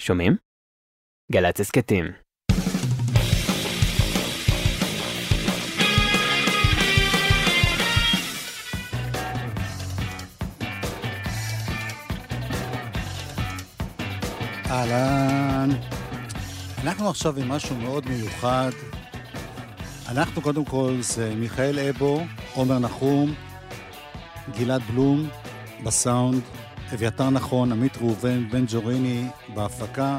שומעים? גל"צ הסכתים. אהלן. אנחנו עכשיו עם משהו מאוד מיוחד. אנחנו קודם כל זה מיכאל אבו, עומר נחום, גלעד בלום בסאונד, אביתר נכון, עמית ראובן, בן ג'וריני בהפקה,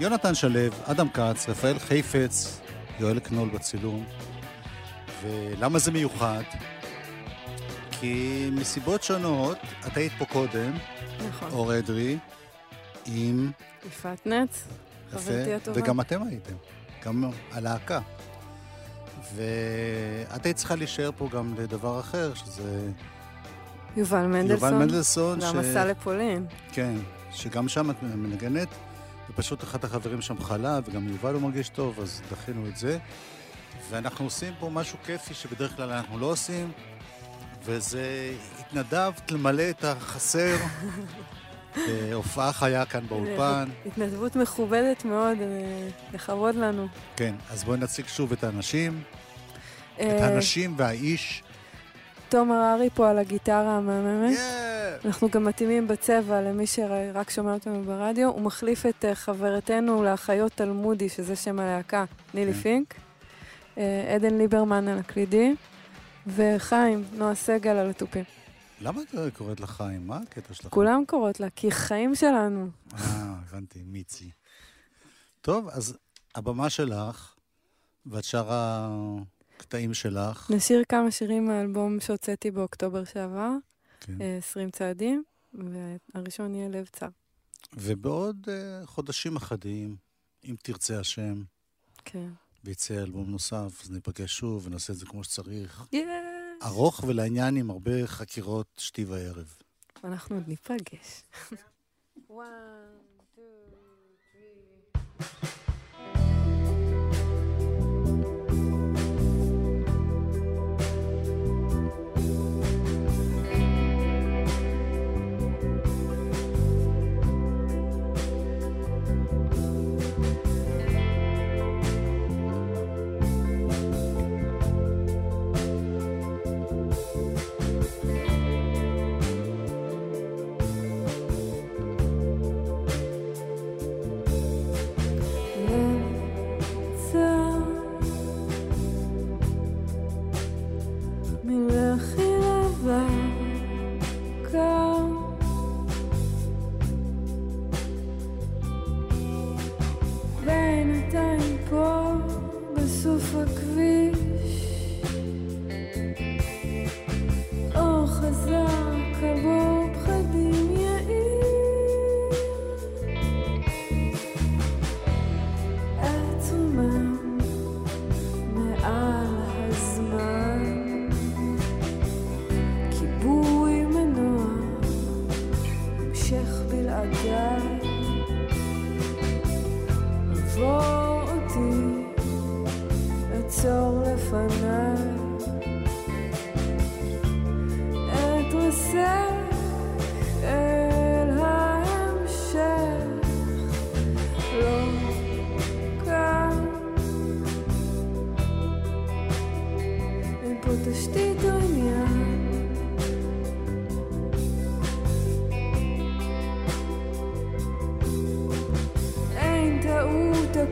יונתן שלו, אדם כץ, רפאל חיפץ, יואל קנול בצילום. ולמה זה מיוחד? כי מסיבות שונות, את היית פה קודם, נכון. אור אדרי, עם... יפעת נץ, חברתי הטובה. וגם אתם הייתם, גם הלהקה. ואת היית צריכה להישאר פה גם לדבר אחר, שזה יובל מנדלסון. יובל מנדלסון. והמסע לפולין. כן, שגם שם את מנגנת, ופשוט אחד החברים שם חלה, וגם יובל לא מרגיש טוב, אז דחינו את זה. ואנחנו עושים פה משהו כיפי שבדרך כלל אנחנו לא עושים, וזה התנדבת למלא את החסר. הופעה חיה כאן באולפן. התנדבות מכובדת מאוד, אה, לכבוד לנו. כן, אז בואי נציג שוב את האנשים. את אה, האנשים והאיש. תום הררי פה על הגיטרה המהממת. Yeah! אנחנו גם מתאימים בצבע למי שרק שומע אותנו ברדיו. הוא מחליף את אה, חברתנו לאחיות תלמודי, שזה שם הלהקה, נילי כן. פינק. אה, עדן ליברמן על הקלידים. וחיים, נועה סגל על התופים. למה את קוראת לך חיים? מה הקטע שלך? כולם קוראות לה, כי חיים שלנו. אה, הבנתי, מיצי. טוב, אז הבמה שלך, ואת שרה קטעים שלך. נשיר כמה שירים מהאלבום שהוצאתי באוקטובר שעבר, כן. אה, 20 צעדים, והראשון יהיה לב צר. ובעוד uh, חודשים אחדים, אם תרצה השם, כן. ויצא אלבום נוסף, אז ניפגש שוב ונעשה את זה כמו שצריך. יש! ארוך ולעניין עם הרבה חקירות שתי וערב. אנחנו עוד ניפגש. מלכי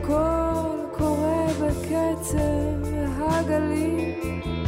הכל קורה בקצב הגלים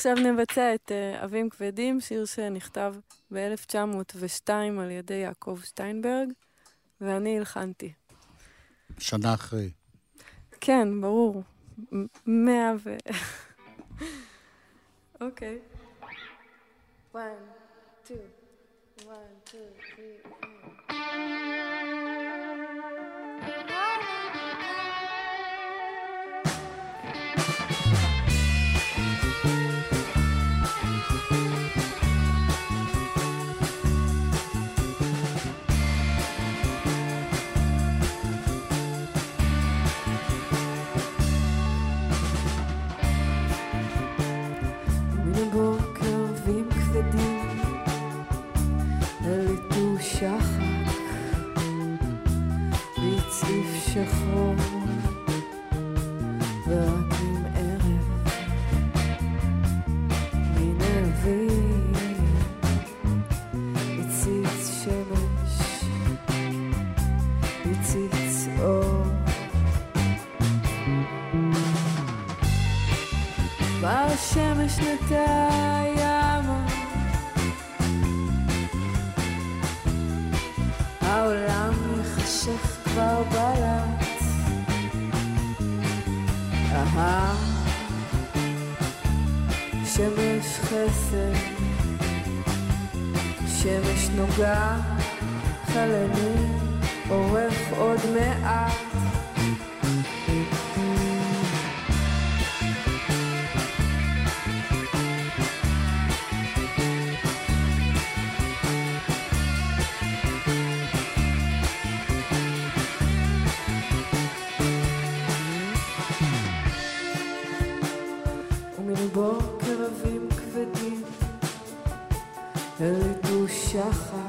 עכשיו נבצע את uh, אבים כבדים, שיר שנכתב ב-1902 על ידי יעקב שטיינברג, ואני הלחנתי. שנה אחרי. כן, ברור. מאה ו... אוקיי. one, two, one, two, three, four. שמש נוגה חלני עורך עוד מעט caja.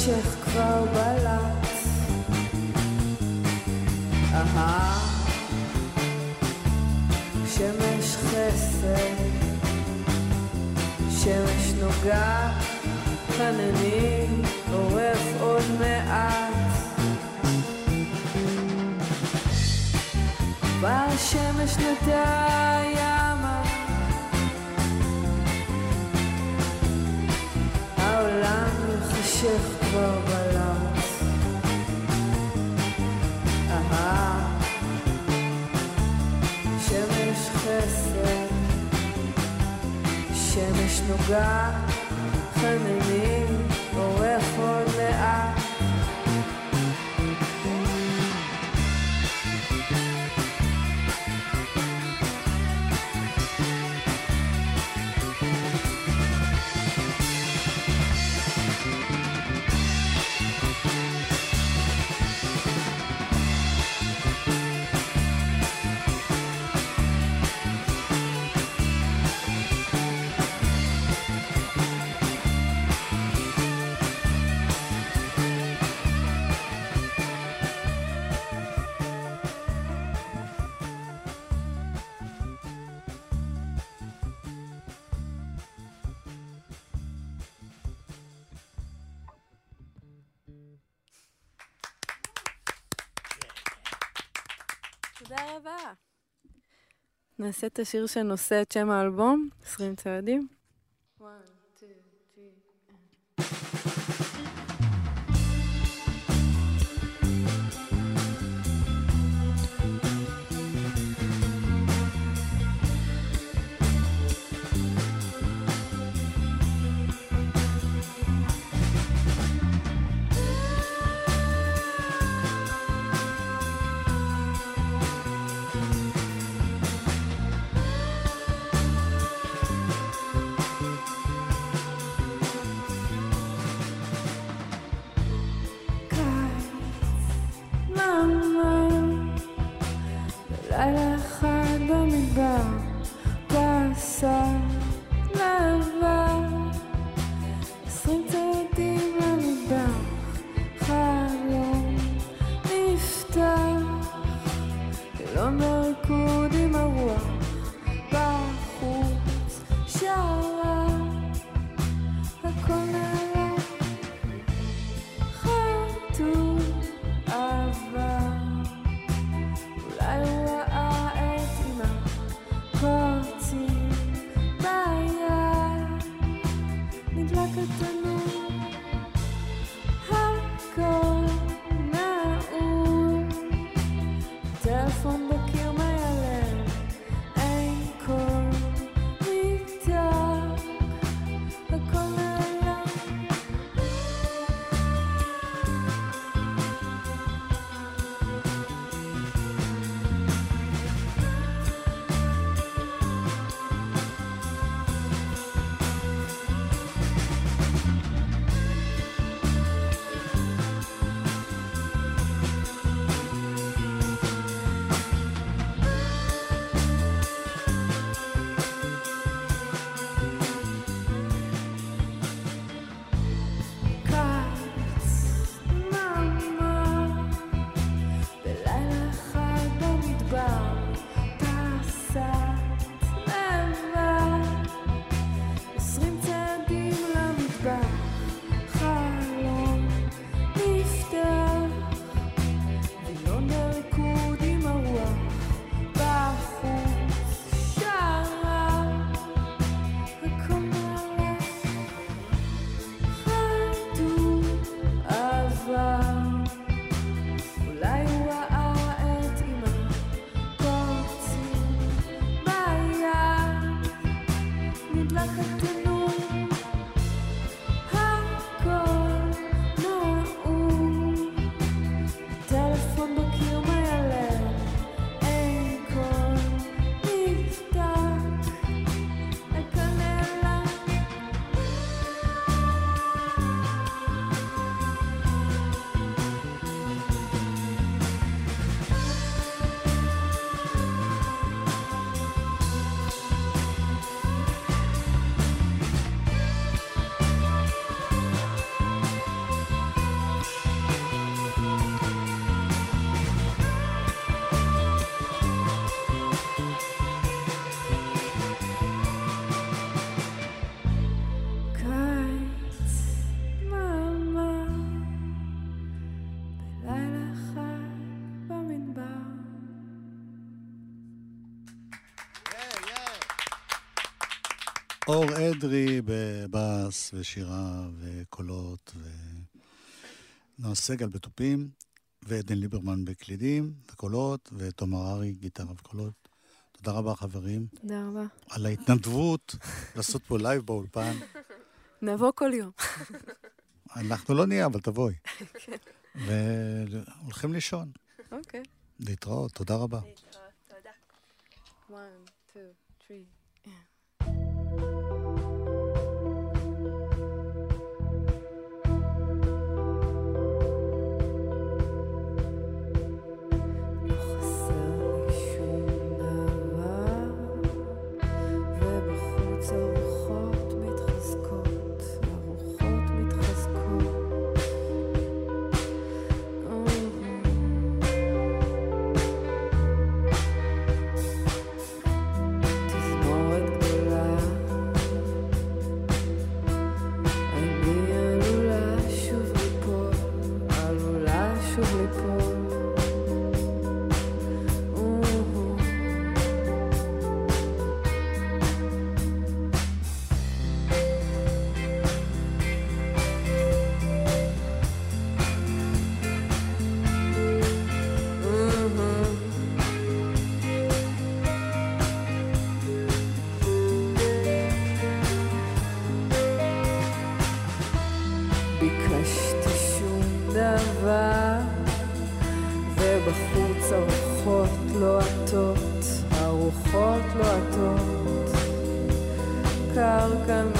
יחשך כבר בלט. אהה. שמש חסד שמש נוגה חנני עורף עוד מעט. והשמש נטה ימה. העולם יחשך שמש נוגה חנני עורך עוד לאט תודה רבה. נעשה את השיר שנושא את שם האלבום, 20 צעדים. אור אדרי בבאס ושירה וקולות ונועה סגל בתופים, ועדן ליברמן בקלידים וקולות, ותומר ארי גיטרה וקולות. תודה רבה, חברים. תודה רבה. על ההתנדבות לעשות פה live באולפן. נבוא כל יום. אנחנו לא נהיה, אבל תבואי. כן. והולכים לישון. אוקיי. להתראות, תודה רבה. להתראות, תודה. 1, 2, 3, הדלתות, הרוחות לוהטות, לא קר כאן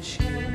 Shine.